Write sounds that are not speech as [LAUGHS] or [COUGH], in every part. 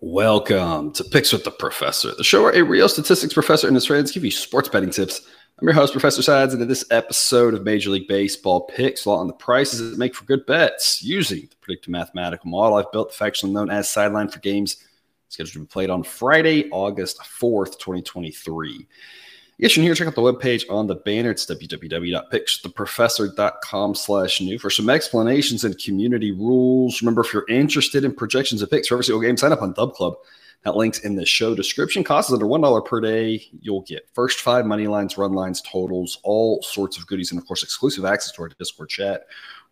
Welcome to Picks with the Professor, the show where a real statistics professor and his friends give you sports betting tips. I'm your host, Professor Sides, and in this episode of Major League Baseball picks, lot on the prices that make for good bets using the predictive mathematical model I've built, affectionately known as Sideline for Games, scheduled to be played on Friday, August 4th, 2023. You can here check out the webpage on the banner. It's www.pickstheprofessor.com slash new for some explanations and community rules. Remember, if you're interested in projections of picks for every single game, sign up on Dub Club. That link's in the show description. Costs under $1 per day. You'll get first five money lines, run lines, totals, all sorts of goodies, and of course, exclusive access to our Discord chat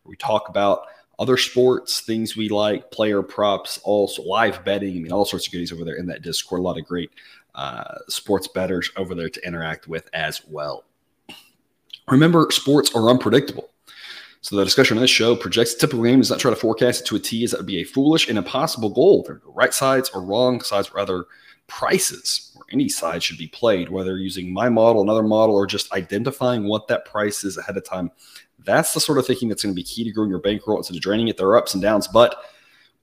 where we talk about other sports, things we like, player props, also live betting. I mean, all sorts of goodies over there in that Discord. A lot of great uh, sports betters over there to interact with as well. Remember, sports are unpredictable. So the discussion on this show projects a typical game does not try to forecast it to a T, as that would be a foolish and impossible goal. There are right sides or wrong sides, or other prices where any side should be played, whether using my model, another model, or just identifying what that price is ahead of time. That's the sort of thinking that's going to be key to growing your bankroll instead of draining it. There are ups and downs, but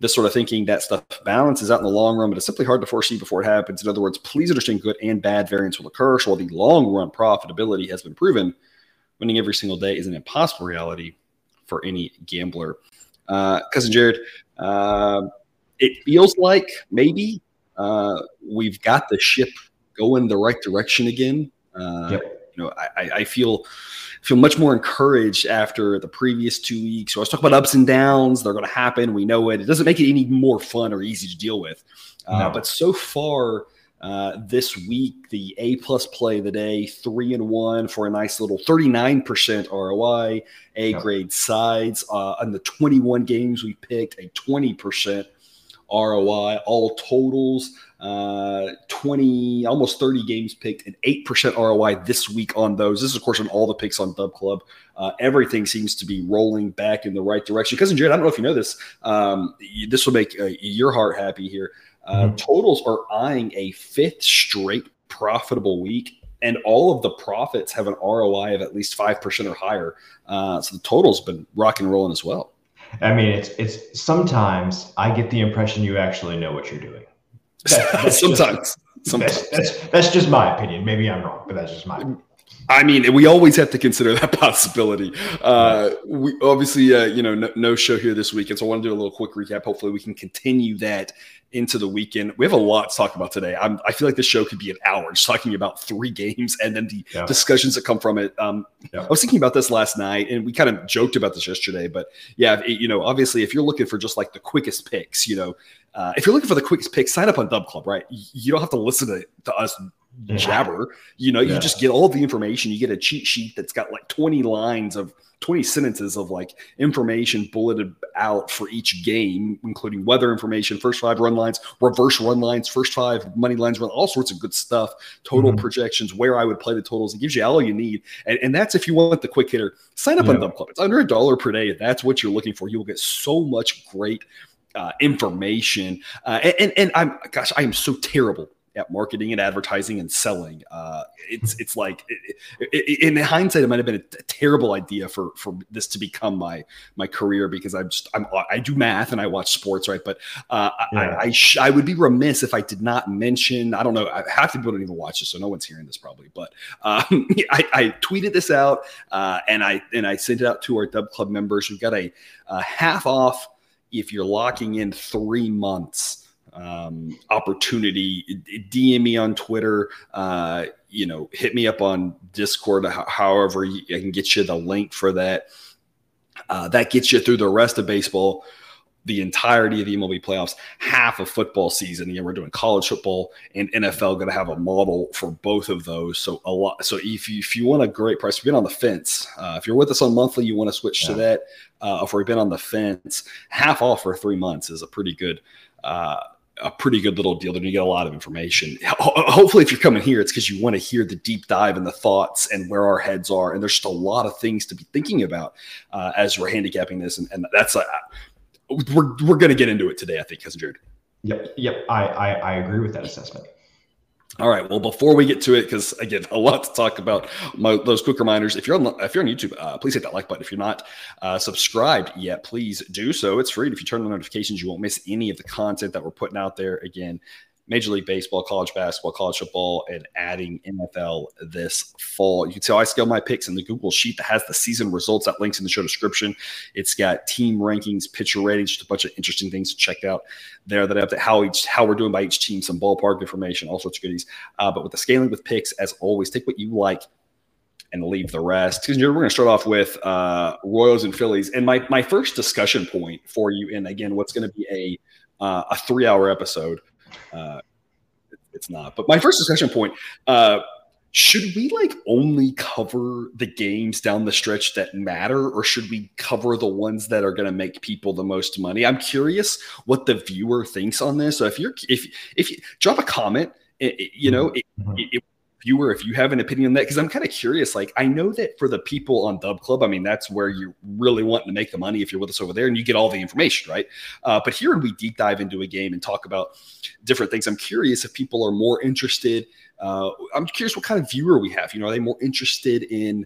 this sort of thinking that stuff balances out in the long run, but it's simply hard to foresee before it happens. In other words, please understand good and bad variance will occur. So while the long run profitability has been proven, winning every single day is an impossible reality for any gambler. Uh, Cousin Jared, uh, it feels like maybe uh, we've got the ship going the right direction again. Uh, yep. You know, I, I feel feel much more encouraged after the previous two weeks. So I was talking about ups and downs; they're going to happen. We know it. It doesn't make it any more fun or easy to deal with. Uh. But so far uh, this week, the A plus play of the day, three and one for a nice little 39% ROI, A grade sides. Uh, on the 21 games we picked, a 20% ROI, all totals uh, 20, almost 30 games picked, and 8% ROI this week on those. This is, of course, on all the picks on Dub Club. Uh, everything seems to be rolling back in the right direction. Cousin Jared, I don't know if you know this. Um, this will make uh, your heart happy here. Uh, mm-hmm. Totals are eyeing a fifth straight profitable week and all of the profits have an ROI of at least 5% or higher. Uh, so the total's been rock and rolling as well. I mean, it's, it's sometimes I get the impression you actually know what you're doing. That, that's sometimes. [LAUGHS] Just, sometimes. That's, that's, that's just my opinion. Maybe I'm wrong, but that's just my opinion. I mean, we always have to consider that [LAUGHS] possibility. Uh, we obviously, uh, you know, no, no, show here this week, and so I want to do a little quick recap. Hopefully, we can continue that into the weekend. We have a lot to talk about today. I'm, i feel like this show could be an hour just talking about three [LAUGHS] games and then the yeah. discussions that come from it. Um, yeah. I was thinking about this last night, and we kind of joked about this yesterday. But yeah, it, you know, obviously, if you're looking for just like the quickest picks, you know, uh, if you're looking for the quickest pick, sign up on Dub Club, right? You don't have to listen to, to us jabber. You know, you just get all the information. You get a cheat sheet that's got like 20 lines of 20 sentences of like information bulleted out for each game, including weather information, first five run lines, reverse run lines, first five money lines, run all sorts of good stuff, total mm-hmm. projections, where I would play the totals. It gives you all you need. And, and that's if you want the quick hitter. Sign up yeah. on Dub Club. It's under a dollar per day. If that's what you're looking for, you will get so much great uh, information. Uh, and, and, and I'm, gosh, I am so terrible at marketing and advertising and selling. Uh, it's it's like it, it, in hindsight, it might have been a, terrible idea for for this to become my my career because I'm just I'm I do math and I watch sports, right? But uh, yeah. I I, sh- I, would be remiss if I did not mention. I don't know. I half the people don't even watch this, so no one's hearing this probably. But um, [LAUGHS] I, I, tweeted this out uh, and I and I sent it out to our Dub Club members. We've got a, a half off if you're locking in three months um, opportunity. DM me on Twitter. Uh, you know, hit me up on Discord. However, I can get you the link for that. Uh, that gets you through the rest of baseball the entirety of the MLB playoffs, half of football season. Yeah, we're doing college football and NFL. Going to have a model for both of those. So a lot. So if you if you want a great price, if you've been on the fence, uh, if you're with us on monthly, you want to switch yeah. to that. Uh, if we've been on the fence, half off for three months is a pretty good. Uh, a pretty good little deal. Then you get a lot of information. Hopefully, if you're coming here, it's because you want to hear the deep dive and the thoughts and where our heads are. And there's just a lot of things to be thinking about uh, as we're handicapping this. And, and that's uh, we're we're going to get into it today. I think, cousin Jared. Yep, yep. I, I I agree with that assessment. All right. Well, before we get to it, because again, a lot to talk about. My, those quick reminders: if you're on if you're on YouTube, uh, please hit that like button. If you're not uh, subscribed yet, please do so. It's free. If you turn on notifications, you won't miss any of the content that we're putting out there. Again, Major League Baseball, college basketball, college football, and adding NFL this fall. You can how I scale my picks in the Google Sheet that has the season results. That links in the show description. It's got team rankings, pitcher ratings, just a bunch of interesting things to check out there that have how each how we're doing by each team, some ballpark information, all sorts of goodies. Uh, but with the scaling with picks, as always, take what you like and leave the rest. Because we're going to start off with uh, Royals and Phillies. And my my first discussion point for you, and again, what's going to be a uh, a three hour episode uh, it's not. But my first discussion point: uh, should we like only cover the games down the stretch that matter, or should we cover the ones that are going to make people the most money? I'm curious what the viewer thinks on this. So if you're if if you drop a comment, it, it, you know, it, mm-hmm. it, viewer if you have an opinion on that because i'm kind of curious like i know that for the people on dub club i mean that's where you're really wanting to make the money if you're with us over there and you get all the information right? Uh, but here we deep dive into a game and talk about different things. I'm curious if people are more interested uh, i'm curious what kind of viewer we have. You know are they more interested in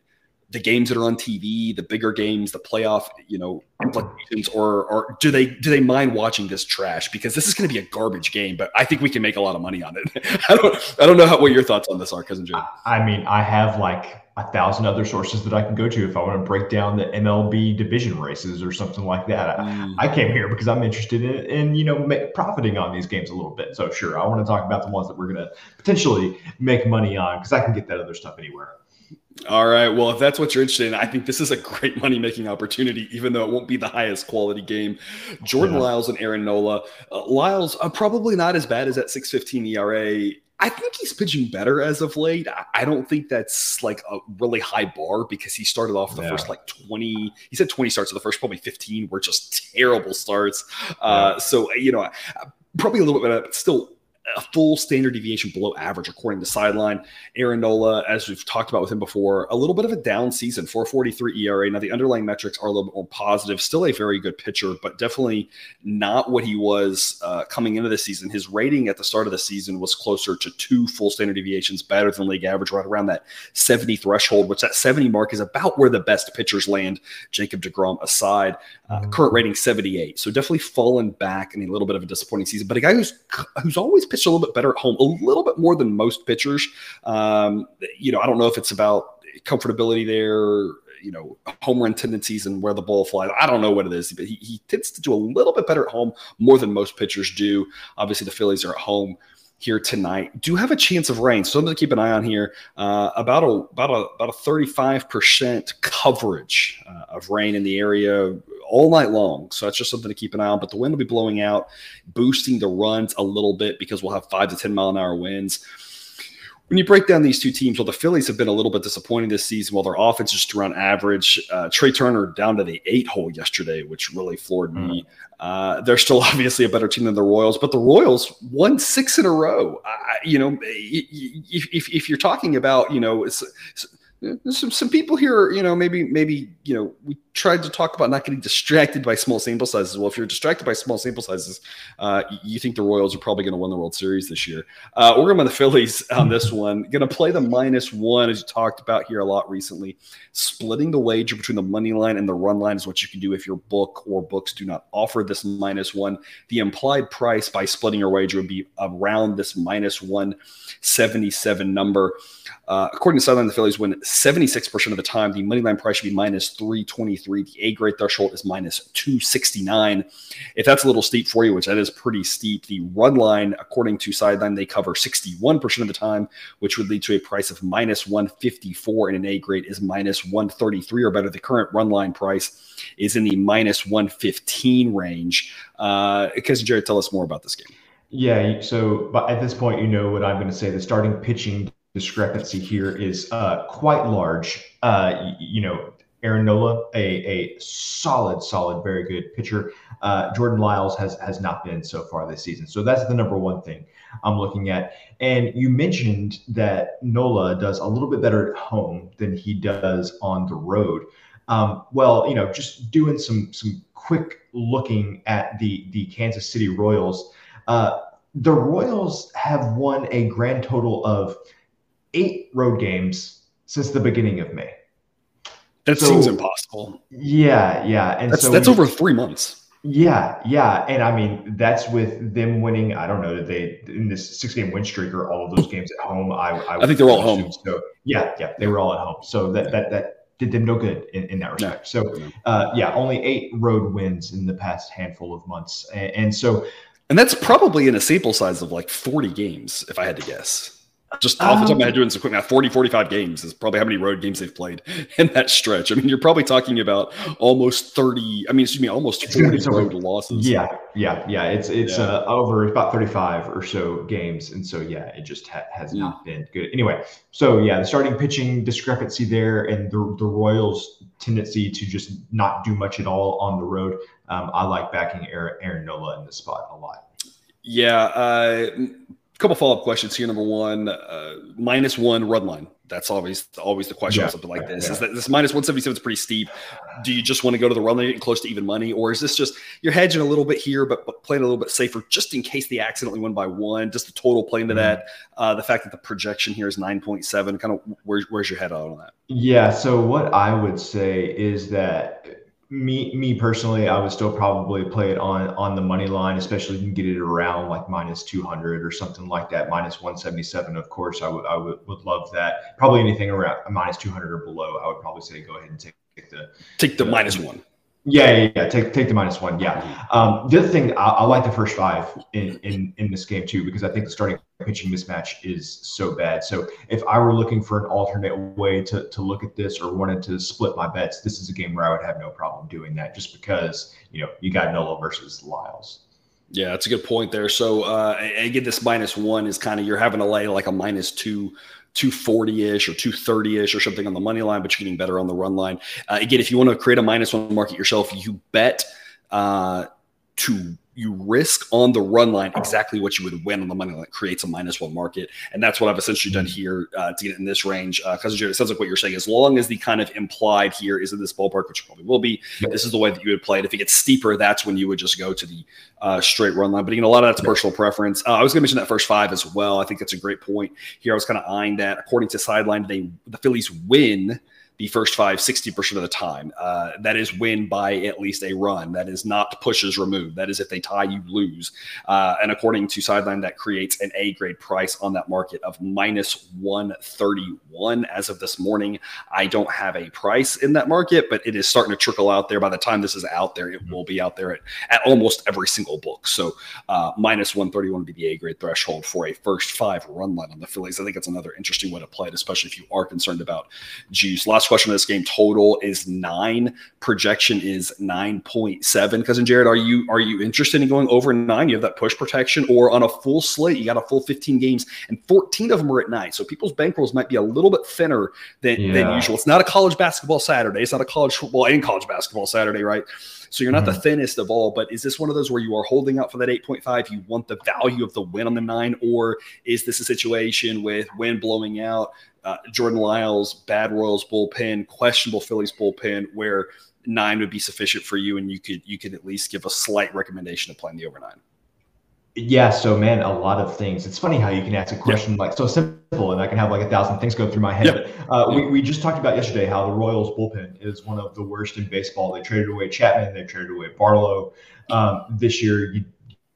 the games that are on TV, the bigger games, the playoff, you know, implications, or or do they do they mind watching this trash? Because this is going to be a garbage game, but I think we can make a lot of money on it. [LAUGHS] I don't I don't know how, what your thoughts on this are, cousin Joe. I mean, I have like a thousand other sources that I can go to if I want to break down the MLB division races or something like that. Mm. I, I, came here because I'm interested in, in you know make, profiting on these games a little bit. So sure, I want to talk about the ones that we're going to potentially make money on because I can get that other stuff anywhere. All right. Well, if that's what you're interested in, I think this is a great [LAUGHS] money making opportunity, even though it won't be the highest quality game. Jordan yeah. Lyles and Aaron Nola. Uh, Lyles uh, probably not as bad as that 615 ERA. I think he's pitching better as of late. I, don't think that's like a really high bar because he started off the yeah. first like 20, he said 20 starts, so the first probably 15 were just [LAUGHS] terrible starts. Uh, yeah. So, you know, probably a little bit better, but still a full standard deviation below average, according to Sideline. Aaron Nola, as we've talked about with him before, a little bit of a down season, 443 ERA. Now, the underlying metrics are a little bit more positive. Still a very good pitcher, but definitely not what he was uh, coming into the season. His rating at the start of the season was closer to two full standard deviations better than league average, right around that 70 threshold, which that 70 mark is about where the best pitchers land, Jacob deGrom aside. Uh, mm-hmm. current rating 78. So definitely fallen back in a little bit of a disappointing season, but a guy who's who's always pitched a little bit better at home, a little bit more than most pitchers. Um, you know, I don't know if it's about comfortability there, you know, home run tendencies and where the ball flies. I don't know what it is, but he, he tends to do a little bit better at home, more than most pitchers do. Obviously, the Phillies are at home here tonight. Do have a chance of rain, so something to keep an eye on here. Uh, about a about a about a thirty five percent coverage uh, of rain in the area all night long. So that's just something to keep an eye on. But the wind will be blowing out, boosting the runs a little bit because we'll have five to 10 mile an hour winds. When you break down these two teams, well, the Phillies have been a little bit disappointing this season. While their offense is just around average, uh, Trea Turner down to the eight hole yesterday, which really floored me. Mm. Uh, they're still [LAUGHS] obviously a better team than the Royals, but the Royals won six in a row. you know, if, if, if, you're talking about, you know, some some people here, you know, maybe maybe you know, we tried to talk about not getting distracted by small sample sizes. Well, if you're distracted by small sample sizes, uh, you think the Royals are probably going to win the World Series this year. Uh, we're going to the Phillies on this one. Going to play the minus one, as you talked about here a lot recently. Splitting the wager between the money line and the run line is what you can do if your book or books do not offer this minus one. The implied price by splitting your wager would be around this minus 177 number. Uh, according to Sideline, the Phillies win 76% of the time. The money line price should be minus 323. The A grade threshold is minus 269. If that's a little steep for you, which that is pretty steep, the run line, according to Sideline, they cover 61% of the time, which would lead to a price of minus 154, and an A grade is minus 133 or better. The current run line price is in the minus 115 range. Uh, Jared, tell us more about this game. Yeah, so but at this point, you know what I'm going to say. The starting pitching discrepancy here is uh, quite large. Uh, you know, Aaron Nola, a, a solid, solid, very good pitcher. Uh, Jordan Lyles has has not been so far this season. So that's the number one thing I'm looking at. And you mentioned that Nola does a little bit better at home than he does on the road. Um, well, you know, just doing some some quick looking at the the Kansas City Royals. Uh, the Royals have won a grand total of eight road games since the beginning of May. That so, seems impossible. Yeah, yeah, and that's, so that's over three months. Yeah, yeah, and I mean that's with them winning. I don't know that they in this six-game win streak or all of those games at home. I I, I think they're all home. So yeah, yeah, they were all at home. So that that that did them no good in, in that respect. No. So uh, yeah, only eight road wins in the past handful of months, and, and so and that's probably in a sample size of like forty games, if I had to guess. Just off the top of my head, um, doing some quick math, 40, 45 games is probably how many road games they've played [LAUGHS] in that stretch. I mean, you're probably talking about almost 30, I mean, excuse me, almost 40 road losses. Yeah, yeah, yeah. It's it's yeah. Uh, over about 35 or so games. And so, yeah, it just ha- has mm. not been good. Anyway, so yeah, the starting pitching discrepancy there and the, the Royals' tendency to just not do much at all on the road. Um, I like backing Aaron, Aaron Nola in this spot a lot. Yeah. Uh, a couple follow up questions here. Number one, uh, minus one run line. That's always always the question yeah, on something like this. Yeah. Is that this minus one seventy seven is pretty steep? Do you just want to go to the run line and close to even money, or is this just you're hedging a little bit here, but, but playing a little bit safer just in case they accidentally win by one? Just the total play into mm-hmm. that. Uh, the fact that the projection here is nine point seven. Kind of where, where's your head on that? Yeah. So what I would say is that me me personally, I would still probably play it on on the money line, especially if you can get it around like minus two hundred or something like that, minus one seventy seven. Of course, I would I would, would love that. Probably anything around minus two hundred or below, I would probably say go ahead and take, the take the, the minus one. Yeah, yeah, yeah. Take take the minus one. Yeah. Um, the other thing, I, I, like the first five in, in in this game too because I think the starting pitching mismatch is so bad. So if I were looking for an alternate way to to look at this or wanted to split my bets, this is a game where I would have no problem doing that, just because you know you got Nola versus Lyles. Yeah, that's a good point there. So uh, again, this minus one is kind of you're having to lay like a minus two 240-ish or 230-ish or something on the money line, but you're getting better on the run line. Uh, again, if you want to create a minus one market yourself, you bet uh, to you risk on the run line exactly what you would win on the money line. It creates a minus one market, and that's what I've essentially done here uh, to get it in this range. Because uh, it sounds like what you're saying, as long as the kind of implied here is in this ballpark, which probably will be, yep. this is the way that you would play it. If it gets steeper, that's when you would just go to the uh, straight run line. But again, a lot of that's personal preference. Uh, I was going to mention that first five as well. I think that's a great point here. I was kind of eyeing that. According to Sideline, they the Phillies win the first five 60% of the time. Uh, that is win by at least a run. That is not pushes removed. That is if they tie, you lose. Uh, and according to Sideline, that creates an A grade price on that market of minus 131 as of this morning. I don't have a price in that market, but it is starting to trickle out there. By the time this is out there, it will be out there at, at almost every single book. So uh, minus 131 would be the A grade threshold for a first five run line on the Phillies. I think it's another interesting way to play it, especially if you are concerned about juice. Last last question of this game total is nine. Projection is nine point seven. Cousin Jared, are you are you interested in going over nine? You have that push protection, or on a full slate, you got a full fifteen games, and fourteen of them are at night. So people's bankrolls might be a little bit thinner than, yeah. than usual. It's not a college basketball Saturday. It's not a college football and college basketball Saturday, right? So you're not mm-hmm. the thinnest of all, but is this one of those where you are holding out for that 8.5? You want the value of the win on the nine, or is this a situation with wind blowing out, uh, Jordan Lyles, bad Royals bullpen, questionable Phillies bullpen, where nine would be sufficient for you, and you could you could at least give a slight recommendation of playing the over nine. Yeah, so man, a lot of things. It's funny how you can ask a question yeah. like so simple, and I can have like a thousand things go through my head. Yeah. Uh, yeah. we, we just talked about yesterday how the Royals bullpen is one of the worst in baseball. They traded away Chapman, they traded away Barlow. Um, this year, you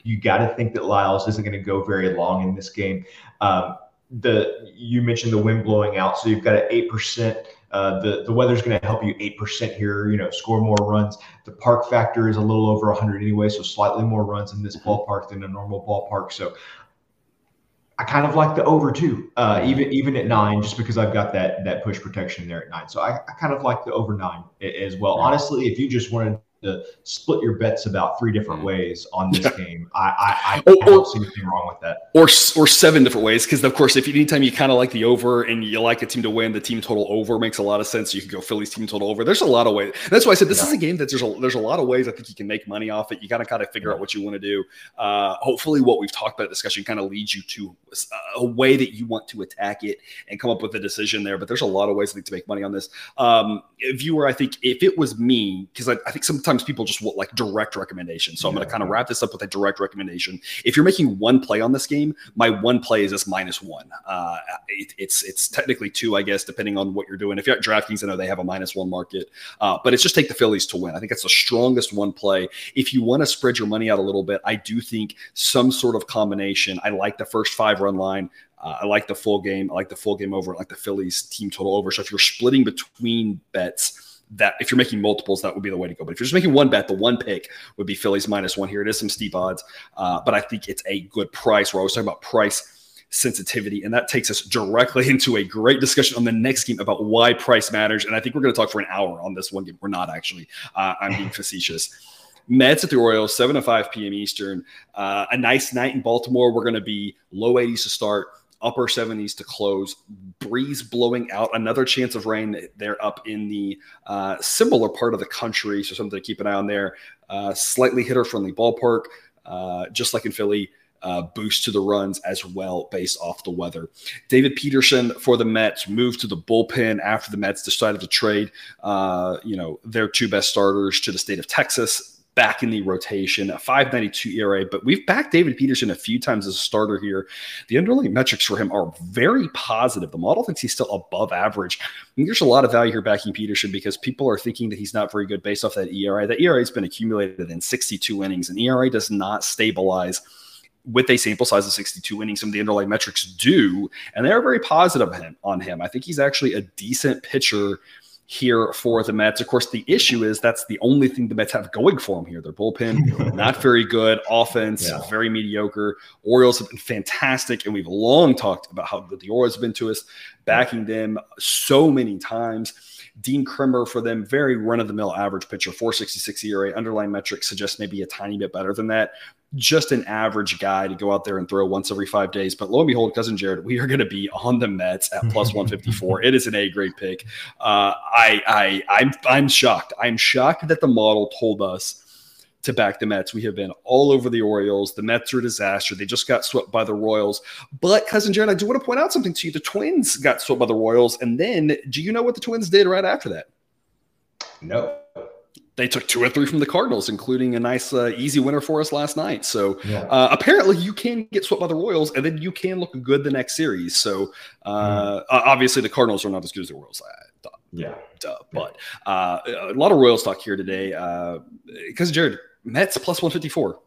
you got to think that Lyles isn't going to go very long in this game. Um, the you mentioned the wind blowing out, so you've got an eight percent. Uh, the the weather's going to help you eight percent here. You know, score more runs. The park factor is a little over 100 anyway, so slightly more runs in this mm-hmm. ballpark than a normal ballpark. So I kind of like the over too, uh, even even at nine, just because I've got that that push protection there at nine. So I, I kind of like the over nine as well. Honestly, if you just wanted to split your bets about three different mm. ways on this [LAUGHS] game. I, I, I, or, don't see anything wrong with that. Or or seven different ways because of course, if you, anytime you kind of like the over and you like a team to win, the team total over makes a lot of sense. You can go Phillies team total over. There's a lot of ways. That's why I said this yeah. is a game that there's a there's a lot of ways I think you can make money off it. You got to kind of figure out what you want to do. Uh, hopefully, what we've talked about discussion kind of leads you to a way that you want to attack it and come up with a decision there. But there's a lot of ways I think to make money on this. Um, viewer, I think if it was me, because I, I think sometimes times people just want like direct recommendations. So yeah, I'm going to kind of wrap this up with a direct recommendation. If you're making one play on this game, my one play is this minus one. Uh, it, it's it's technically two, I guess, depending on what you're doing. If you're at DraftKings, I know they have a minus one market, uh, but it's just take the Phillies to win. I think that's the strongest one play. If you want to spread your money out a little bit, I do think some sort of combination. I like the first five run line. Uh, I like the full game. I like the full game over. I like the Phillies team total over. So if you're splitting between bets, that if you're making multiples, that would be the way to go. But if you're just making one bet, the one pick would be Phillies minus one here. It is some steep odds, uh, but I think it's a good price. We're always talking about price sensitivity, and that takes us directly [LAUGHS] into a great discussion on the next game about why price matters. And I think we're going to talk for an hour on this one game. We're not actually. Uh, I'm being [LAUGHS] facetious. Mets at the Royals, 7 to 5 p.m. Eastern. Uh, a nice night in Baltimore. We're going to be low 80s to start upper 70s to close. Breeze blowing out. Another chance of rain there up in the uh, similar part of the country. So something to keep an eye on there. Uh, slightly hitter friendly ballpark, uh, just like in Philly. Uh, boost to the runs as well based off the weather. David Peterson for the Mets moved to the bullpen after the Mets decided to trade, uh, you know, their two best starters to the state of Texas back in the rotation, a 592 ERA. But we've backed David Peterson a few times as a starter here. The underlying metrics for him are very positive. The model thinks he's still above average. And there's a lot of value here backing Peterson because people are thinking that he's not very good based off that ERA. That ERA has been accumulated in 62 innings, and ERA does not stabilize with a sample size of 62 innings, some of the underlying metrics do, and they are very positive on him. I think he's actually a decent pitcher here for the Mets. Of course, the issue is that's the only thing the Mets have going for them here. Their bullpen, [LAUGHS] not very good. Offense, yeah. very mediocre. Orioles have been fantastic, and we've long talked about how good the Orioles have been to us, backing them so many times. Dean Kremer for them, very run of the mill average pitcher, 466 ERA. Underlying metrics suggest maybe a tiny bit better than that. Just an average guy to go out there and throw once every five days. But lo and behold, cousin Jared, we are going to be on the Mets at plus [LAUGHS] 154. it is an A grade pick. Uh, I, I, I'm, I'm shocked. I'm shocked that the model told us to back the Mets. We have been all over the Orioles. The Mets are a disaster. They just got swept by the Royals. But cousin Jared, I do want to point out something to you. The Twins got swept by the Royals, and then do you know what the Twins did right after that? No. They took two or three from the Cardinals, including a nice, uh, easy winner for us last night. So yeah. uh, apparently, you can get swept by the Royals, and then you can look good the next series. So uh, mm. obviously, the Cardinals are not as good as the Royals. Duh, yeah, duh. But uh, a lot of Royals talk here today. Because uh, Jared, Mets plus 154.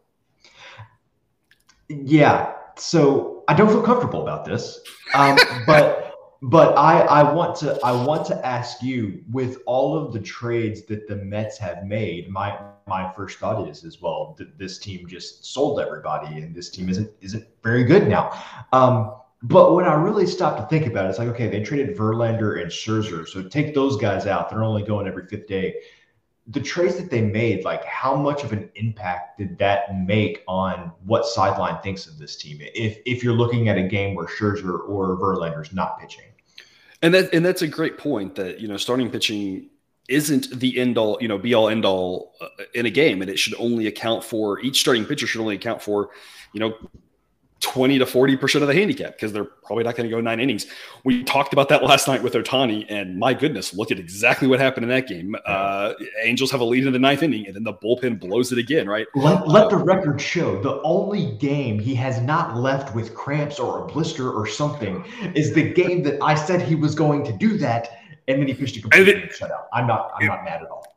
Yeah. So I don't feel comfortable about this. Um, but but I, I want to I want to ask you with all of the trades that the Mets have made, my my first thought is as well that this team just sold everybody and this team isn't isn't very good now. Um, but when I really stop to think about it, it's like okay, they traded Verlander and Scherzer, so take those guys out. They're only going every fifth day the trades that they made, like how much of an impact did that make on what sideline thinks of this team? If if you're looking at a game where Scherzer or Verlander's not pitching, and that and that's a great point that you know starting pitching isn't the end all you know be all end all uh, in a game, and it should only account for each starting pitcher should only account for you know 20 to 40% of the handicap because they're probably not going to go nine innings. We talked about that last night with Ohtani, and my goodness, look at exactly what happened in that game. Uh, Angels have a lead in the ninth inning, and then the bullpen blows it again, right? Let, let uh, the record show the only game he has not left with cramps or a blister or something is the game that I said he was going to do that, and then he pitched a complete shutout. I'm not, I'm not mad at all.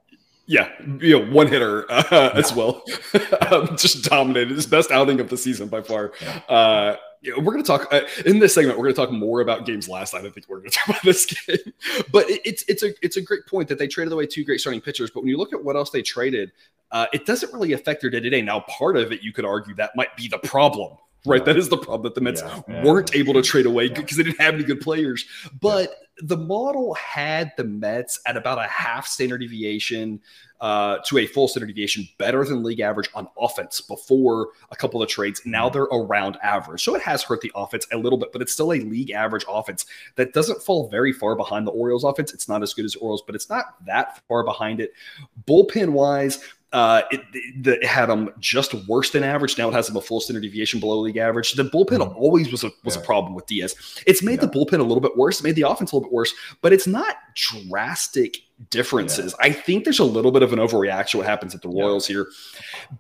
Yeah, you know, one hitter [LAUGHS] uh, yeah. as well. [LAUGHS] um, just dominated his best outing of the season by far. Yeah. Uh, we're going to talk uh, in this segment. We're going to talk more about games last night. I think we're going [LAUGHS] to talk about this game, but it, it's it's a it's a great point that they traded away two great starting pitchers. But when you look at what else they traded, uh, it doesn't really affect their day to day. Now, part of it, you could argue that might be the problem right? Yeah. That is the problem that the Mets yeah, weren't able to trade away because they didn't have any good players. But the model had the Mets at about a half standard deviation uh, to a full standard deviation better than league average on offense before a couple of trades. Now they're around average. So it has hurt the offense a little bit, but it's still a league average offense that doesn't fall very far behind the Orioles offense. It's not as good as Orioles, but it's not that far behind it. Bullpen wise, uh, it, it, it, had them just worse than average. Now it has them a full standard deviation below league average. The bullpen mm. always was a was yeah. a problem with Diaz. It's made yeah. the bullpen a little bit worse. Made the offense a little bit worse, but it's not drastic differences. Yeah. I think there's a little bit of an overreaction what happens at the Royals yeah. here.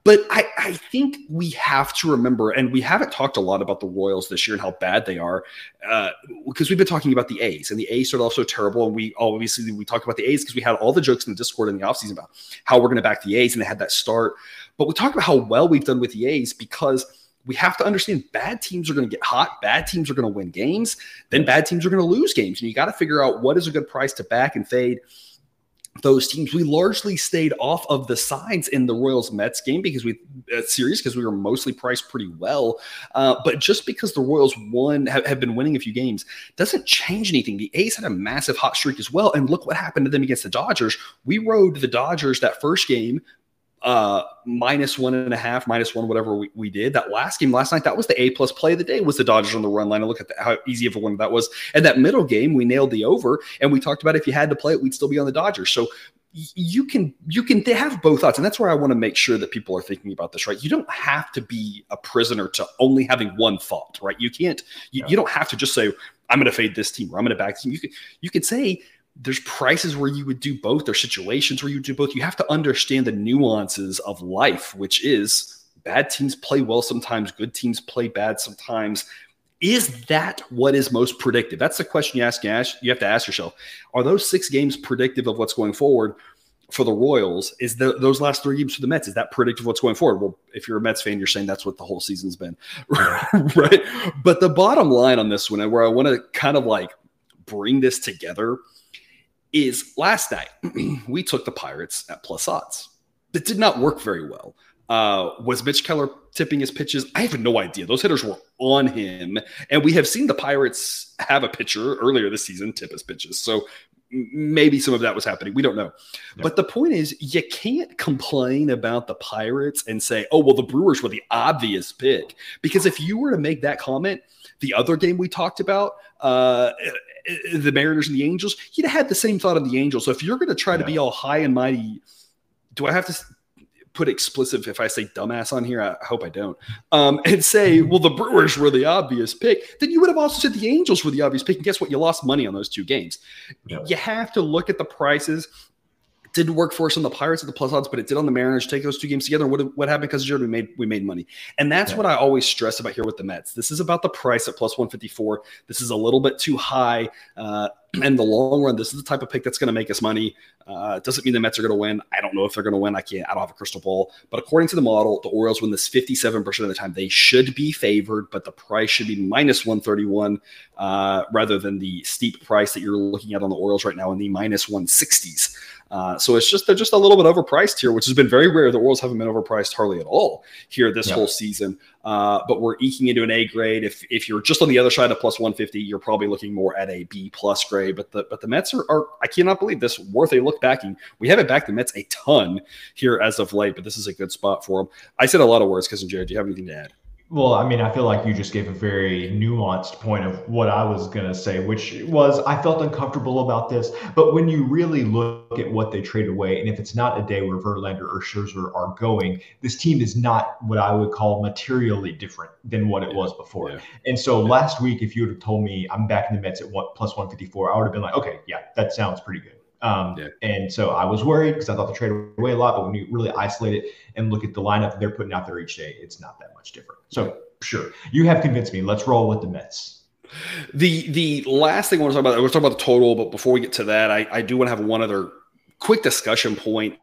But I, I think we have to remember, and we haven't talked a lot about the Royals this year and how bad they are, uh, because we've been talking about the A's, and the A's are also terrible. And we obviously we talked about the A's because we had all the jokes in the Discord in the offseason about how we're going to back the A's, and they had that start. But we talked about how well we've done with the A's because – we have to understand bad teams are going to get hot. Bad teams are going to win games. Then bad teams are going to lose games. And you got to figure out what is a good price to back and fade those teams. We largely stayed off of the sides in the Royals Mets game because we uh, series because we were mostly priced pretty well. Uh, but just because the Royals won have, have, been winning a few games doesn't change anything. The A's had a massive hot streak as well, and look what happened to them against the Dodgers. We rode the Dodgers that first game uh, minus one and a half, minus one, whatever we, we did. That last game last night, that was the A plus play of the day was the Dodgers on the run line. And look at the, how easy of a one that was. And that middle game, we nailed the over. And we talked about if you had to play it, we'd still be on the Dodgers. So you can you can have both thoughts and that's where i want to make sure that people are thinking about this right you don't have to be a prisoner to only having one thought right you can't you, yeah. you don't have to just say i'm going to fade this team or i'm going to back this team you could you could say there's prices where you would do both. There's situations where you do both. You have to understand the nuances of life, which is bad teams play well sometimes, good teams play bad sometimes. Is that what is most predictive? That's the question you ask. You, have to ask yourself: Are those six games predictive of what's going forward for the Royals? Is the, those last three games for the Mets is that predictive of what's going forward? Well, if you're a Mets fan, you're saying that's what the whole season's been, [LAUGHS] right? But the bottom line on this one, where I want to kind of like bring this together is last night [CLEARS THROAT] we took the Pirates at plus odds. It did not work very well. Uh, was Mitch Keller tipping his pitches? I have no idea. Those hitters were on him, and we have seen the Pirates have a pitcher earlier this season tip his pitches. So maybe some of that was happening. We don't know. But the point is, you can't complain about the Pirates and say, "Oh, well, the Brewers were the obvious pick," because if you were to make that comment, the other game we talked about, uh, the Mariners and the Angels, you'd have had the same thought of the Angels. So if you're going to try yeah. to be all high and mighty, do I have to put explicit if I say dumbass on here? I hope I don't. Um, and say, [LAUGHS] well, the Brewers were the obvious pick. Then you would have also said the Angels were the obvious pick. And guess what? You lost money on those two games. Yeah. You have to look at the prices didn't work for us on the Pirates at the plus odds, but it did on the Mariners. Take those two games together. What, what happened? Because Jared, we made we made money, and that's yeah. what I always stress about here with the Mets. This is about the price at plus one fifty four. This is a little bit too high. Uh, [CLEARS THROAT] in the long run, this is the type of pick that's going to make us money. Uh, doesn't mean the Mets are going to win. I don't know if they're going to win. I can't. I don't have a crystal ball. But according to the model, the Orioles win this 57% of the time. They should be favored, but the price should be minus 131 uh, rather than the steep price that you're looking at on the Orioles right now in the minus 160s. Uh, so it's just they're just a little bit overpriced here, which has been very rare. The Orioles haven't been overpriced hardly at all here this whole season. Uh, but we're eking into an A grade. If if you're just on the other side of plus 150, you're probably looking more at a B plus grade. But the but the Mets are, are I cannot believe this worth a look backing. We haven't backed the Mets a ton here as of late, but this is a good spot for them. I said a lot of words, cousin Jared. Do you have anything to add? Well, I mean, I feel like you just gave a very nuanced point of what I was going to say, which was I felt uncomfortable about this. But when you really look at what they traded away, and if it's not a day where Verlander or Scherzer are going, this team is not what I would call materially different than what it was before. Yeah. And so yeah. last week, if you would have told me I'm back in the Mets at one, plus 154, I would have been like, okay, yeah, that sounds pretty good. Um, yeah. And so I was worried because I thought they traded away a lot, but when you really isolate it and look at the lineup they're putting out there each day, it's not that much different. So sure, you have convinced me. Let's roll with the Mets. The the last thing I want to talk about, we're talking about the total, but before we get to that, I, I do want to have one other quick discussion. And,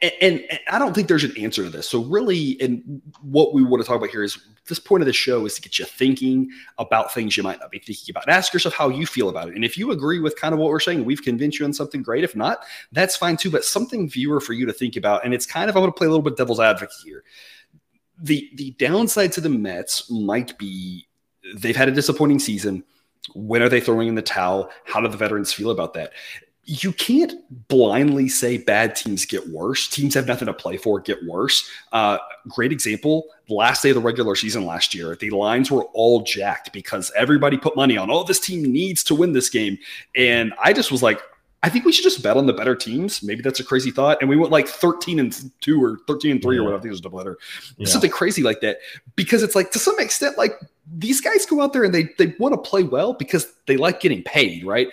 and, and, I don't think there's an answer to this. So, really, and what we want to talk about here is this point of the show is to get you thinking about things you might not be thinking about. Ask yourself how you feel about it. And if you agree with kind of what we're saying, we've convinced you on something great. If not, that's fine too. But something, viewer, for you to think about. And it's kind of, I want to play a little bit devil's advocate here. The, the downside to the Mets might be they've had a disappointing season. When are they throwing in the towel? How do the veterans feel about that? You can't blindly say bad teams get worse. Teams have nothing to play for, get worse. Uh, great example last day of the regular season last year, the lines were all jacked because everybody put money on, oh, this team needs to win this game. And I just was like, I think we should just bet on the better teams. Maybe that's a crazy thought. And we went like 13 and two or 13 and three yeah. or whatever. I think it was double header. Yeah. Something crazy like that. Because it's like to some extent, like these guys go out there and they they want to play well because they like getting paid, right?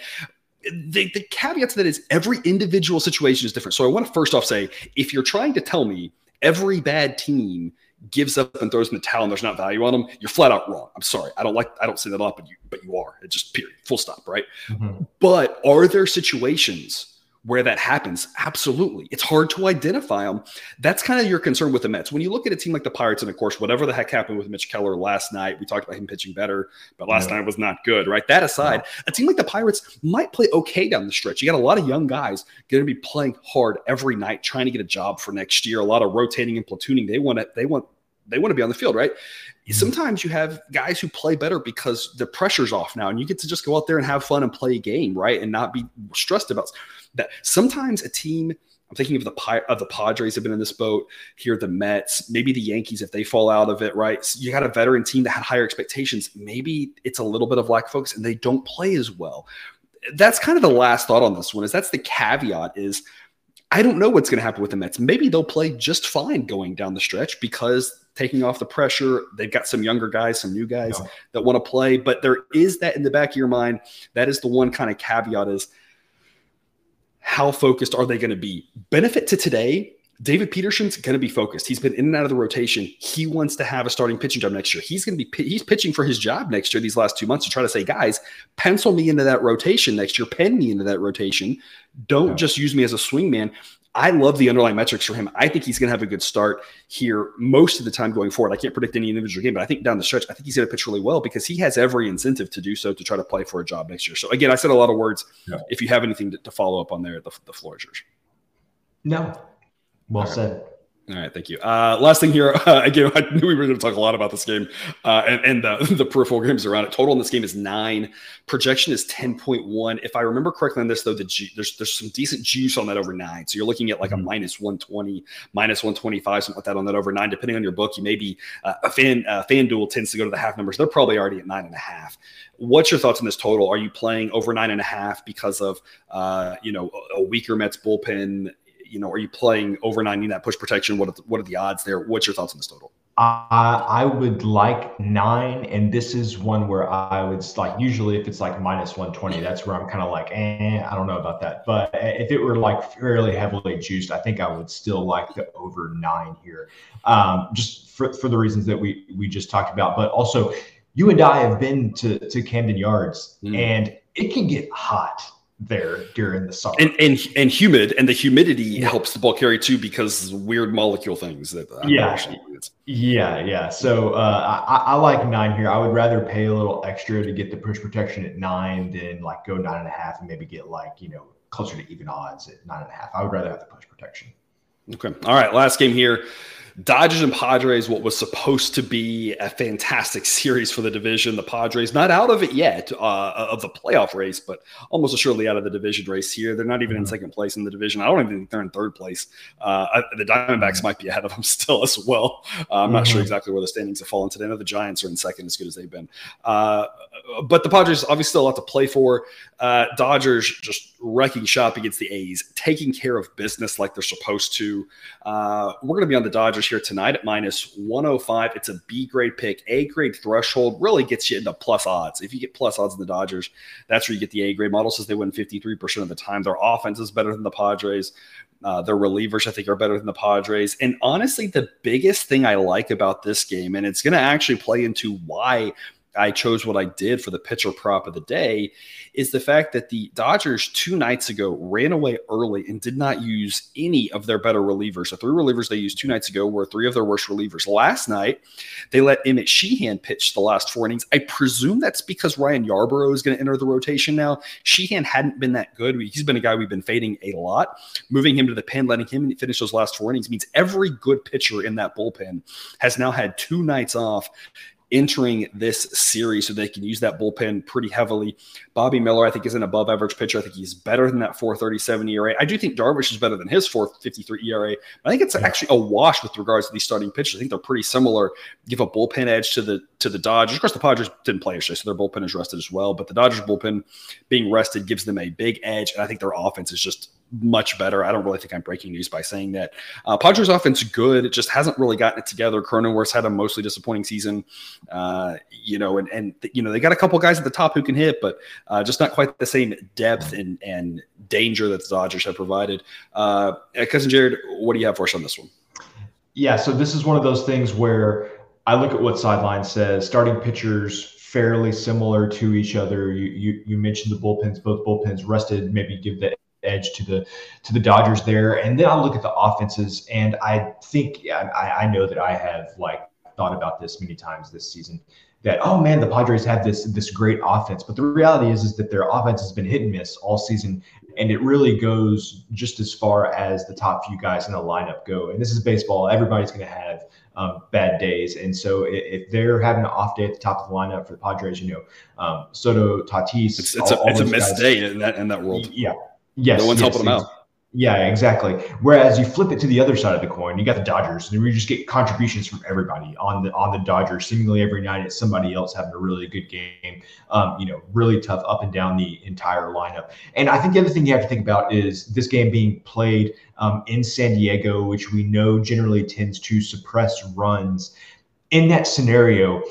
The, the caveat to that is every individual situation is different. So I want to first off say if you're trying to tell me every bad team gives up and throws in the towel and there's not value on them, you're flat out wrong. I'm sorry. I don't like I don't say that up, but you but you are. It just period. Full stop, right? Mm-hmm. But are there situations where that happens. Absolutely. It's hard to identify them. That's kind of your concern with the Mets. When you look at a team like the Pirates, and of course, whatever the heck happened with Mitch Keller last night, we talked about him pitching better, but last yeah. night was not good, right? That aside, yeah. a team like the Pirates might play okay down the stretch. You got a lot of young guys going to be playing hard every night, trying to get a job for next year, a lot of rotating and platooning. They want to, they want, they want to be on the field, right? Mm-hmm. Sometimes you have guys who play better because the pressure's off now, and you get to just go out there and have fun and play a game, right? And not be stressed about that sometimes a team I'm thinking of the of the Padres have been in this boat here, the Mets, maybe the Yankees if they fall out of it, right? So you got a veteran team that had higher expectations. Maybe it's a little bit of lack of focus and they don't play as well. That's kind of the last thought on this one. Is that's the caveat is I don't know what's going to happen with the Mets. Maybe they'll play just fine going down the stretch because taking off the pressure, they've got some younger guys, some new guys that want to play. But there is that in the back of your mind. That is the one kind of caveat is how focused are they going to be? Benefit to today, David Peterson's going to be focused. He's been in and out of the rotation. He wants to have a starting pitching job next year. He's going to be he's pitching for his job next year. These last two months to try to say, guys, pencil me into that rotation next year. Pen me into that rotation. Don't yeah. just use me as a swing man. I love the underlying metrics for him. I think he's going to have a good start here most of the time going forward. I can't predict any individual game, but I think down the stretch, I think he's going to pitch really well because he has every incentive to do so to try to play for a job next year. So again, I said a lot of words. Yeah. If you have anything to, to, follow up on there, the, the floor is yours. No, well said. All right, thank you. Uh, last thing here, [LAUGHS] uh, again, I [LAUGHS] knew we were going to talk a lot about this game uh, and, and the, [LAUGHS] the peripheral games around it. Total in this game is nine. Projection is ten point one. If I remember correctly on this, though, the G, there's there's some decent juice on that over nine. So you're looking at like mm-hmm. a minus one twenty, minus one twenty five, something like that on that over nine. Depending on your book, you may be uh, a fan. Uh, FanDuel tends to go to the half numbers. They're probably already at nine and a half. What's your thoughts on this total? Are you playing over nine and a half because of uh, you know a weaker Mets bullpen? You know, are you playing over 90 that push protection? What are the, what are the odds there? What's your thoughts on this total? Uh, I would like nine, and this is one where I would like. Usually, if it's like minus one twenty, that's where I'm kind of like, eh, I don't know about that. But if it were like fairly heavily juiced, I think I would still like the over nine here, um, just for for the reasons that we we just talked about. But also, you and I have been to to Camden Yards, mm. and it can get hot there during the summer. And, and and humid, and the humidity yeah. helps the ball carry too because weird molecule things that I'm yeah yeah yeah. So uh, I, I like nine here. I would rather pay a little extra to get the push protection at nine than like go nine and a half and maybe get like you know closer to even odds at nine and a half. I would rather have the push protection. Okay. All right. Last game here. Dodgers and Padres, what was supposed to be a fantastic series for the division. The Padres not out of it yet uh, of the playoff race, but almost assuredly out of the division race here. They're not even in mm-hmm. second place in the division. I don't even think they're in third place. Uh, the Diamondbacks might be ahead of them [LAUGHS] still as well. Uh, I'm not mm-hmm. sure exactly where the standings have fallen today. I know the Giants are in second as good as they've been. Uh, but the Padres obviously still a lot to play for. Uh, Dodgers just wrecking shop against the A's, taking care of business like they're supposed to. Uh, we're going to be on the Dodgers here tonight at minus 105. It's a B grade pick. A grade threshold really gets you into plus odds. If you get plus odds in the Dodgers, that's where you get the A grade. Model says they win 53% of the time. Their offense is better than the Padres. Uh, their relievers, I think, are better than the Padres. And honestly, the biggest thing I like about this game, and it's going to actually play into why I chose what I did for the pitcher prop of the day is the fact that the Dodgers two nights ago ran away early and did not use any of their better relievers. The three relievers they used two nights ago were three of their worst relievers. Last night, they let Emmett Sheehan pitch the last four innings. I presume that's because Ryan Yarbrough is going to enter the rotation now. Sheehan hadn't been that good. He's been a guy we've been fading a lot. Moving him to the pen, letting him finish those last four innings means every good pitcher in that bullpen has now had two nights off entering this series so they can use that bullpen pretty heavily. Bobby Miller, I think, is an above average pitcher. I think he's better than that 437 ERA. I do think Darvish is better than his 453 ERA. I think it's yeah. actually a wash with regards to these starting pitchers. I think they're pretty similar. Give a bullpen edge to the to the Dodgers. Of course, the Padres didn't play yesterday, so their bullpen is rested as well. But the Dodgers bullpen being rested gives them a big edge, and I think their offense is just much better. I don't really think I'm breaking news by saying that. Uh, Padres offense good. It just hasn't really gotten it together. Cronenworth's had a mostly disappointing season, uh, you know, and and you know they got a couple guys at the top who can hit, but uh, just not quite the same depth and and danger that the Dodgers have provided. Uh, cousin Jared, what do you have for us on this one? Yeah, so this is one of those things where I look at what sideline says. Starting pitchers fairly similar to each other. You you, you mentioned the bullpens, both bullpens rested. Maybe give the edge to the to the Dodgers there, and then I'll look at the offenses, and I think I, I know that I have like thought about this many times this season. That oh man, the Padres have this this great offense, but the reality is is that their offense has been hit and miss all season, and it really goes just as far as the top few guys in the lineup go. And this is baseball; everybody's going to have um, bad days. And so if, they're having an off day at the top of the lineup for the Padres, you know, um, Soto, Tatis, it's, it's all, a, it's a missed guys, day in that in that world. Yeah. Yes. No one's yes, helping them out. Yeah, exactly. Whereas you flip it to the other side of the coin, you got the Dodgers, and we just get contributions from everybody on the on the Dodgers. Seemingly every night, it's somebody else having a really good game. Um, you know, really tough up and down the entire lineup. And I think the other thing you have to think about is this game being played um, in San Diego, which we know generally tends to suppress runs. In that scenario,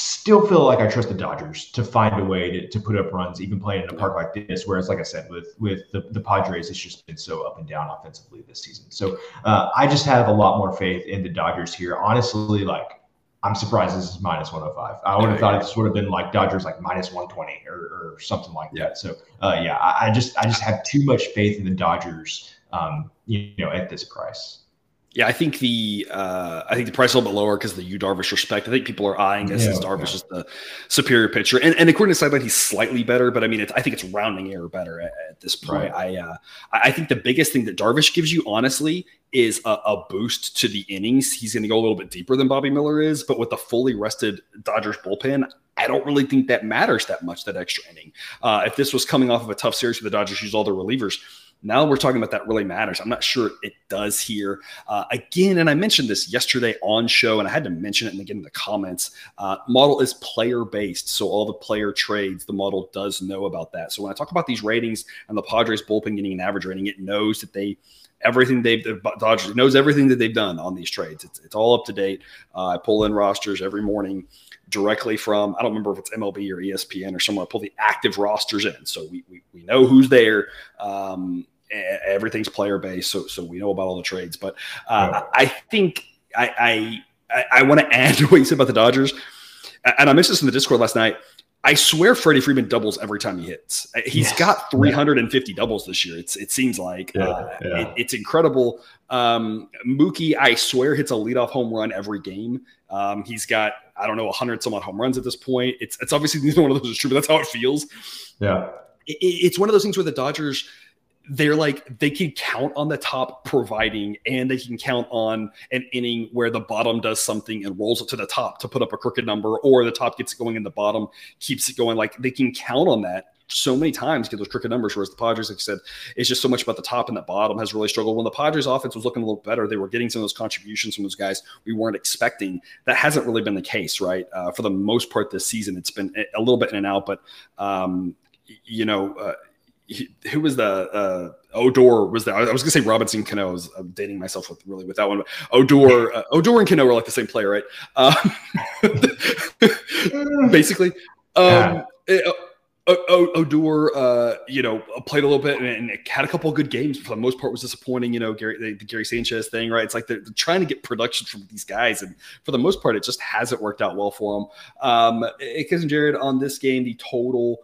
still feel like I trust the Dodgers to find a way to, to put up runs, even playing in a park like this. Whereas, like I said, with with the, the Padres, it's just been so up and down offensively this season. So uh, I just have a lot more faith in the Dodgers here. Honestly, like I'm surprised this is minus 105. I would have yeah, thought yeah. this would have been like Dodgers like minus 120 or, or something like yeah. that. So uh, yeah, I, I, just I just have too much faith in the Dodgers, um, you know, at this price. Yeah, I think the uh, I think the price is a little bit lower because of the Yu Darvish respect. I think people are eyeing this yeah, as Darvish yeah. is the superior pitcher, and, and according to sideline, he's slightly better. But I mean, I think it's rounding error better at, at this point. Right. I uh, I think the biggest thing that Darvish gives you, honestly, is a, a boost to the innings. He's going to go a little bit deeper than Bobby Miller is, but with the fully rested Dodgers bullpen, I don't really think that matters that much. That extra inning. Uh, if this was coming off of a tough series for the Dodgers, use all their relievers now we're talking about that really matters. I'm not sure it does here. Uh, again, and I mentioned this yesterday on show, and I had to mention it again in the comments. Uh, model is player based, so all the player trades, the model does know about that. So when I talk about these ratings and the Padres bullpen getting an average rating, it knows that they everything they've the Dodgers knows everything that they've done on these trades. It's, it's all up to date. Uh, I pull in rosters every morning directly from I don't remember if it's MLB or ESPN or somewhere. I pull the active rosters in, so we we, we know who's there. Um, everything's player based, so so we know about all the trades. But uh, I think I I, I want to [LAUGHS] add to what you said about the Dodgers, and I mentioned this in the Discord last night. I swear Freddie Freeman doubles every time he hits. Uh, he's yes. got 350 doubles this year. It's it seems like yeah, uh, yeah. It, it's incredible. Um, Mookie, I swear, hits a leadoff home run every game. Um, he's got I don't know 100 some odd home runs at this point. It's it's obviously [LAUGHS] neither one of those is true, but that's how it feels. Yeah, it, it's one of those things where the Dodgers they're like they can count on the top providing and they can count on an inning where the bottom does something and rolls it to the top to put up a crooked number or the top gets it going and the bottom keeps it going. Like they can count on that so many times get those crooked numbers. Whereas the Padres like said it's just so much about the top and the bottom has really struggled. When the Padres offense was looking a little better they were getting some of those contributions from those guys we weren't expecting. That hasn't really been the case right? Uh, for the most part this season it's been a little bit in and out but um, you know uh, who was the uh, Odor was that? I was gonna say Robinson Cano. Was I'm dating myself with really with that one. But Odor, uh, Odor and Cano are like the same player, right? Uh, [LAUGHS] basically, um, yeah. Odor, uh, you know, played a little bit and, had a couple of good games. For the most part, was disappointing. You know, Gary, the, the Gary Sanchez thing, right? It's like they're, they're, trying to get production from these guys, and for the most part, it just hasn't worked out well for them. Um, Cousin Jared on this game, the total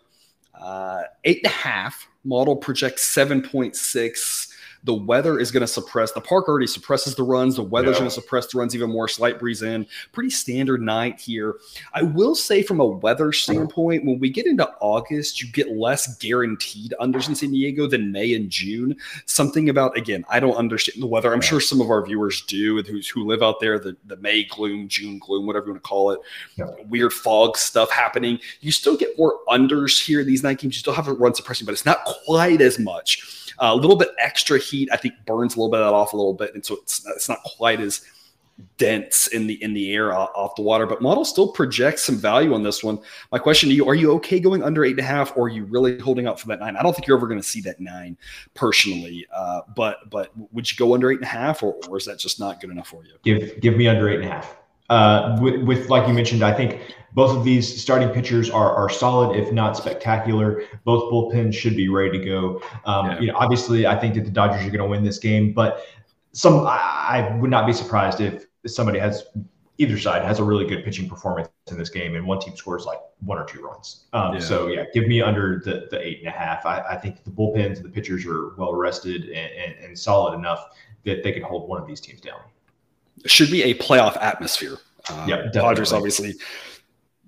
uh, eight and a half model projects 7.6 the weather is going to suppress the park already suppresses the runs the weather's yeah. going to suppress the runs even more slight breeze in pretty standard night here. I will say from a weather standpoint when we get into august you get less guaranteed unders in san diego than may and june. Something about again i don't understand the weather. I'm yeah. sure some of our viewers do who, who live out there the, the may gloom june gloom whatever you want to call it. Yeah. weird fog stuff happening. You still get more unders here these night games. You still have a run suppressing but it's not quite as much. Uh, a little bit extra heat, I think, burns a little bit of that off a little bit, and so it's it's not quite as dense in the in the air off the water, but model still projects some value on this one. My question to you: Are you okay going under eight and a half, or are you really holding out for that nine? I don't think you're ever going to see that nine personally, uh, but but would you go under eight and a half, or, or is that just not good enough for you? Give give me under eight and a half. Uh, with, with, like you mentioned, I think both of these starting pitchers are are solid, if not spectacular. Both bullpens should be ready to go. Um, yeah. You know, obviously, I think that the Dodgers are going to win this game, but some I, I would not be surprised if somebody has either side has a really good pitching performance in this game, and one team scores like one or two runs. Um, yeah. So yeah, give me under the the eight and a half. I, I think the bullpens and the pitchers are well rested and, and, and solid enough that they can hold one of these teams down should be a playoff atmosphere. Um, yeah, Dodgers obviously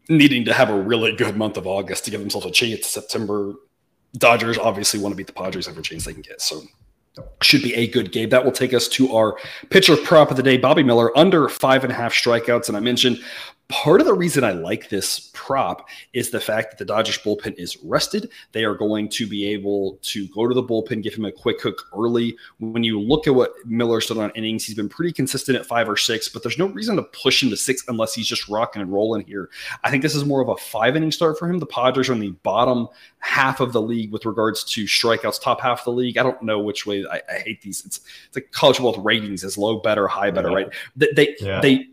needing to have a really good month of August to give themselves a chance. September, Dodgers obviously want to beat the Padres every chance they can get. So should be a good game. That will take us to our pitcher prop of the day, Bobby Miller, under five and a half strikeouts. And I mentioned Part of the reason I like this prop is the fact that the Dodgers bullpen is rested. They are going to be able to go to the bullpen, give him a quick hook early. When you look at what Miller's done on innings, he's been pretty consistent at five or six, but there's no reason to push him to six unless he's just rocking and rolling here. I think this is more of a five inning start for him. The Padres are in the bottom half of the league with regards to strikeouts, top half of the league. I don't know which way. I, I hate these. It's it's like college world ratings is low, better, high, better, yeah. right? They they, yeah. they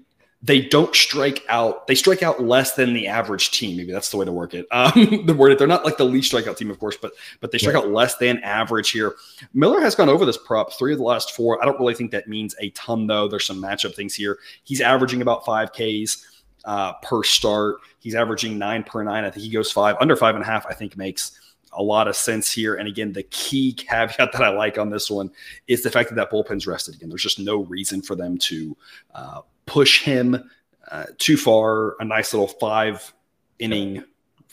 they don't strike out. They strike out less than the average team. Maybe that's the way to work it. Um, [LAUGHS] the word they're not like the least strikeout team, of course, but but they strike yeah. out less than average here. Miller has gone over this prop three of the last four. I don't really think that means a ton though. There's some matchup things here. He's averaging about five Ks uh, per start. He's averaging nine per nine. I think he goes five under five and a half. I think makes a lot of sense here. And again, the key [LAUGHS] caveat that I like on this one is the fact that that bullpen's rested again. There's just no reason for them to uh, push him uh, too far. A nice little five inning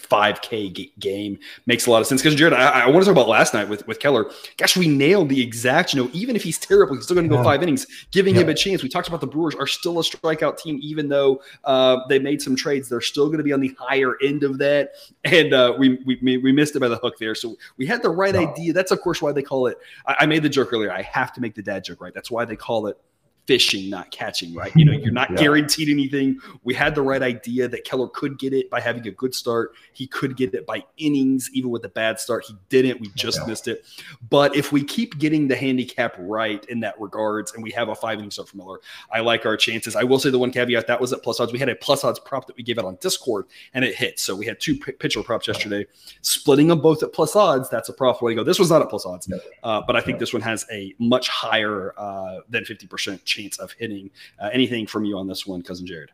5K g- game makes a lot of sense. Because Jared, I, I, want to talk about last night with with Keller. Gosh, we nailed the exact. You know, even if he's terrible, he's still going to go yeah. five innings, giving yeah. him a chance. We talked about the Brewers are still a strikeout team, even though uh, they made some trades. They're still going to be on the higher end of that, and uh, we, we we missed it by the hook there. So we had the right idea. That's of course why they call it. I, I made the joke earlier. I have to make the dad joke right. That's why they call it fishing, not catching, right? You know, you're not [LAUGHS] yeah. guaranteed anything. We had the right idea that Keller could get it by having a good start. He could get it by innings, even with a bad start. He didn't. We just yeah. missed it. But if we keep getting the handicap right in that regards, and we have a five inning start from Miller, I like our chances. I will say the one caveat that was at plus odds. We had a plus odds prop that we gave out on Discord, and it hit. So we had two p- pitcher props yesterday, splitting them both at plus odds. That's a profit way to go. This was not at plus odds, uh, but I think this one has a much higher uh, than fifty percent chance of hitting. Uh, anything from you on this one, cousin Jared?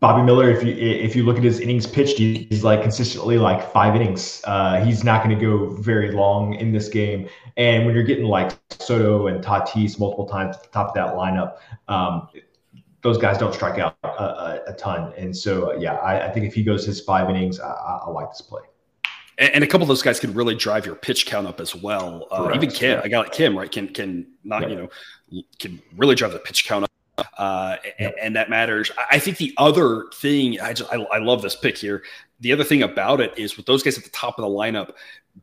Bobby Miller, if you if you look at his innings pitched, he's like consistently like five innings. Uh, he's not going to go very long in this game. And when you're getting like Soto and Tatis multiple times at the top of that lineup, um, those guys don't strike out a, a, a ton. And so, uh, yeah, I, I, think if he goes his five innings, I, I, I like this play and, and, a couple of those guys can really drive your pitch count up as well. Uh, even Kim, I got like Kim, right? Can can not yeah. you know can really drive the pitch count up. [LAUGHS] Uh, and, and, that matters. I think the other thing, I just I, I love this pick here. The other thing about it is with those guys at the top of the lineup,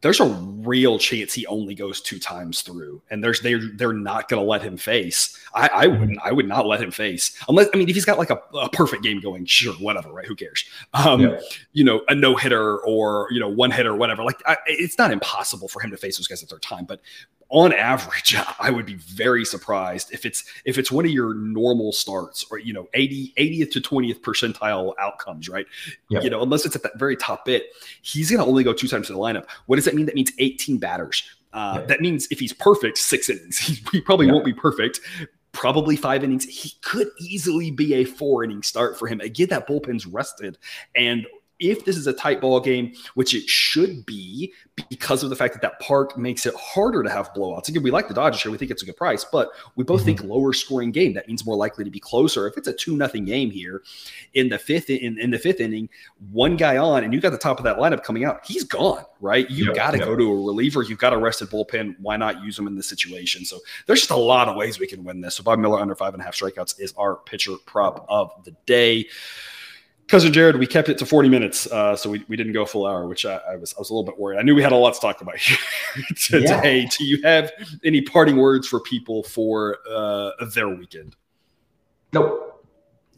there's a real chance he only goes two times through, and there's they're they're not going to let him face. I, I mm-hmm. wouldn't I would not let him face unless I mean if he's got like a, a perfect game going, sure, whatever, right? Who cares? Um, yeah. You know, a no hitter or you know one hitter, whatever. Like I, it's not impossible for him to face those guys at their time, but on average, [LAUGHS] I would be very surprised if it's if it's one of your normal starts or you know 80 80th to 20th percentile outcomes, right? Yep. You know, unless it's at that very top bit, he's going to only go two times to the lineup. What does that mean? That means 18 batters. Uh, That means if he's perfect, six innings. [LAUGHS] He, he probably won't be perfect. Probably five innings. He could easily be a four inning start for him. Again, that bullpen's rested, and if this is a tight ball game, which it should be because of the fact that that park makes it harder to have blowouts. Again, we like the Dodgers here. We think it's a good price, but we both mm-hmm. think lower scoring game. That means more likely to be closer. If it's a two nothing game here in the fifth in, in the fifth inning, one guy on, and you got the top of that lineup coming out, he's gone, right? You yep, got to yep. go to a reliever. You've got a rested bullpen. Why not use them in this situation? So there's just a lot of ways we can win this. So Bob Miller under five and a half strikeouts is our pitcher prop of the day cousin Jared, we kept it to 40 minutes, uh, so we, we didn't go a full hour, which I, I, was I was a little bit worried. I knew we had a lot to talk about [LAUGHS] here today. Yeah. Do you have any parting words for people for uh, their weekend? Nope.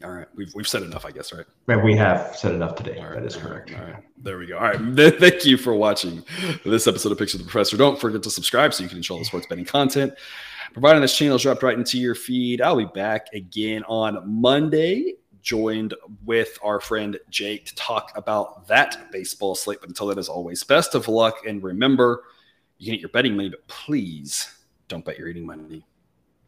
All right, we've we've said enough, I guess, right? Man, we have said enough today. All right, that is correct. All right, there we go. All right, [LAUGHS] thank you for watching this episode of Picks with the Professor. Don't forget to subscribe so you can enjoy the sports betting content. Providing this channel is dropped right into your feed. I'll be back again on Monday, joined with our friend Jake to talk about that baseball slate. But until then, as always, best of luck and remember, you can get your betting money, but please don't bet your eating money.